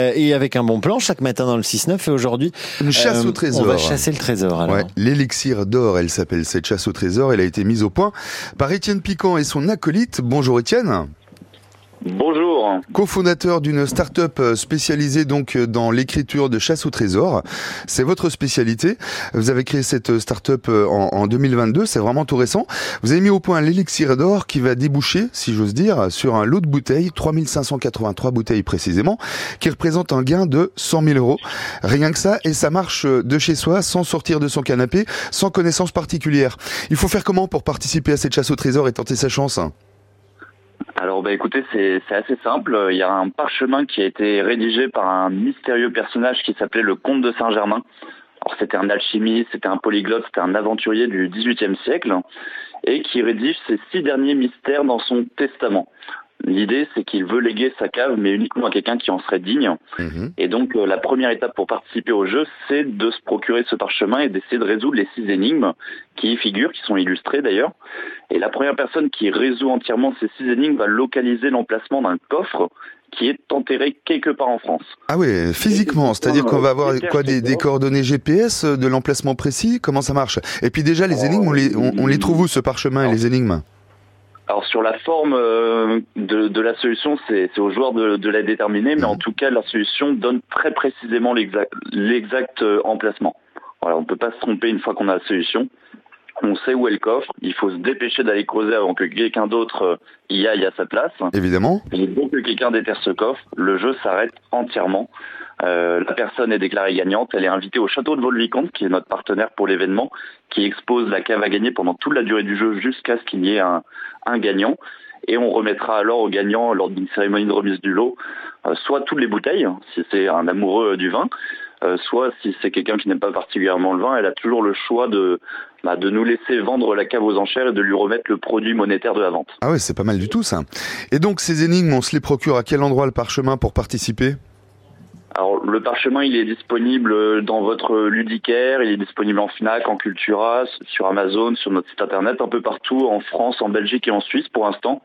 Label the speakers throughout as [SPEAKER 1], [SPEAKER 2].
[SPEAKER 1] Euh, Et avec un bon plan chaque matin dans le 6-9 et aujourd'hui
[SPEAKER 2] Une chasse
[SPEAKER 1] euh,
[SPEAKER 2] au trésor.
[SPEAKER 1] On va chasser le trésor alors.
[SPEAKER 2] Ouais, l'élixir d'or, elle s'appelle cette chasse au trésor. Elle a été mise au point par Étienne Piquant et son acolyte. Bonjour Étienne. Cofondateur d'une start-up euh, spécialisée donc euh, dans l'écriture de chasse au trésor. C'est votre spécialité. Vous avez créé cette start-up euh, en, en 2022, c'est vraiment tout récent. Vous avez mis au point l'élixir d'or qui va déboucher, si j'ose dire, sur un lot de bouteilles, 3583 bouteilles précisément, qui représente un gain de 100 000 euros. Rien que ça, et ça marche de chez soi, sans sortir de son canapé, sans connaissance particulière. Il faut faire comment pour participer à cette chasse au trésor et tenter sa chance
[SPEAKER 3] Alors bah écoutez, c'est assez simple. Il y a un parchemin qui a été rédigé par un mystérieux personnage qui s'appelait le comte de Saint-Germain. Alors c'était un alchimiste, c'était un polyglotte, c'était un aventurier du XVIIIe siècle et qui rédige ces six derniers mystères dans son testament. L'idée, c'est qu'il veut léguer sa cave, mais uniquement à quelqu'un qui en serait digne.
[SPEAKER 2] Mhm.
[SPEAKER 3] Et donc, euh, la première étape pour participer au jeu, c'est de se procurer ce parchemin et d'essayer de résoudre les six énigmes qui y figurent, qui sont illustrées d'ailleurs. Et la première personne qui résout entièrement ces six énigmes va localiser l'emplacement d'un coffre qui est enterré quelque part en France.
[SPEAKER 2] Ah ouais, physiquement, c'est-à-dire qu'on va avoir quoi des, des coordonnées GPS euh, de l'emplacement précis? Comment ça marche? Et puis déjà, les énigmes, on les, on, on les trouve où ce parchemin et les énigmes?
[SPEAKER 3] Alors sur la forme euh, de, de la solution, c'est aux joueurs de, de la déterminer, mais
[SPEAKER 2] Mhm.
[SPEAKER 3] en tout cas, la solution donne très précisément l'exact euh, emplacement. Voilà, on ne peut pas se tromper une fois qu'on a la solution. On sait où est le coffre. Il faut se dépêcher d'aller creuser avant que quelqu'un d'autre euh, y aille à sa place.
[SPEAKER 2] Évidemment.
[SPEAKER 3] Est bon que quelqu'un déterre ce coffre. Le jeu s'arrête entièrement. Euh, la personne est déclarée gagnante. Elle est invitée au château de Vaux-le-Vicomte, qui est notre partenaire pour l'événement, qui expose la cave à gagner pendant toute la durée du jeu jusqu'à ce qu'il y ait un, un gagnant. Et on remettra alors au gagnant, lors d'une cérémonie de remise du lot, euh, soit toutes les bouteilles, si c'est un amoureux du vin, euh, soit si c'est quelqu'un qui n'aime pas particulièrement le vin, elle a toujours le choix de, bah, de nous laisser vendre la cave aux enchères et de lui remettre le produit monétaire de la vente.
[SPEAKER 2] Ah ouais, c'est pas mal du tout ça. Et donc ces énigmes, on se les procure à quel endroit le parchemin pour participer?
[SPEAKER 3] Alors le parchemin, il est disponible dans votre ludicaire, il est disponible en Fnac, en Cultura, sur Amazon, sur notre site internet, un peu partout en France, en Belgique et en Suisse pour l'instant.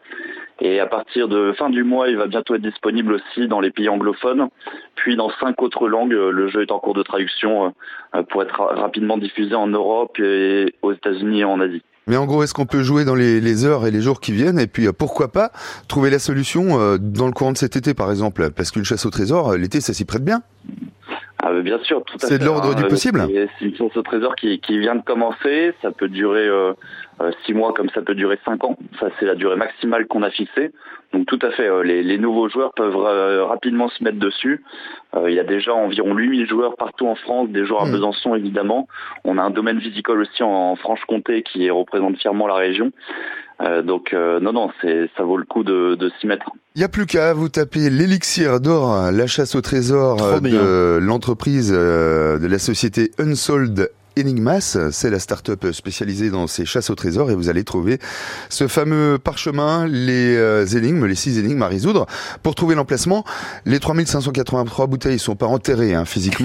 [SPEAKER 3] Et à partir de fin du mois, il va bientôt être disponible aussi dans les pays anglophones. Puis dans cinq autres langues, le jeu est en cours de traduction euh, pour être ra- rapidement diffusé en Europe et aux États-Unis et en Asie.
[SPEAKER 2] Mais en gros, est-ce qu'on peut jouer dans les, heures et les jours qui viennent Et puis euh, pourquoi pas trouver la solution euh, dans le courant de cet été par exemple? Parce qu'une chasse au trésor, l'été ça s'y prête bien.
[SPEAKER 3] Euh, bien sûr, tout à
[SPEAKER 2] C'est de l'ordre
[SPEAKER 3] hein.
[SPEAKER 2] du
[SPEAKER 3] Euh,
[SPEAKER 2] possible.
[SPEAKER 3] C'est c'est une chasse au trésor qui, qui vient de commencer. Ça peut durer euh, euh, six mois comme ça peut durer cinq ans. Ça, c'est la durée maximale qu'on a fixée. Donc tout à fait, euh, les, les nouveaux joueurs peuvent euh, rapidement se mettre dessus. Euh, il y a déjà environ 8000 joueurs partout en France, des joueurs à
[SPEAKER 2] Mm.
[SPEAKER 3] Besançon évidemment. On a un domaine viticole aussi en, en Franche-Comté qui représente fièrement la région. Euh, donc euh, non, non, c'est ça vaut le coup de, de s'y mettre.
[SPEAKER 2] Il y a plus qu'à vous taper l'élixir d'or, la chasse au trésor
[SPEAKER 1] Trop
[SPEAKER 2] euh, de l'entreprise de la société Unsold Enigmas, c'est la start-up spécialisée dans ces chasses au trésor et vous allez trouver ce fameux parchemin, les énigmes, les six énigmes à résoudre. Pour trouver l'emplacement, les 3583 bouteilles sont pas enterrées hein, physiquement.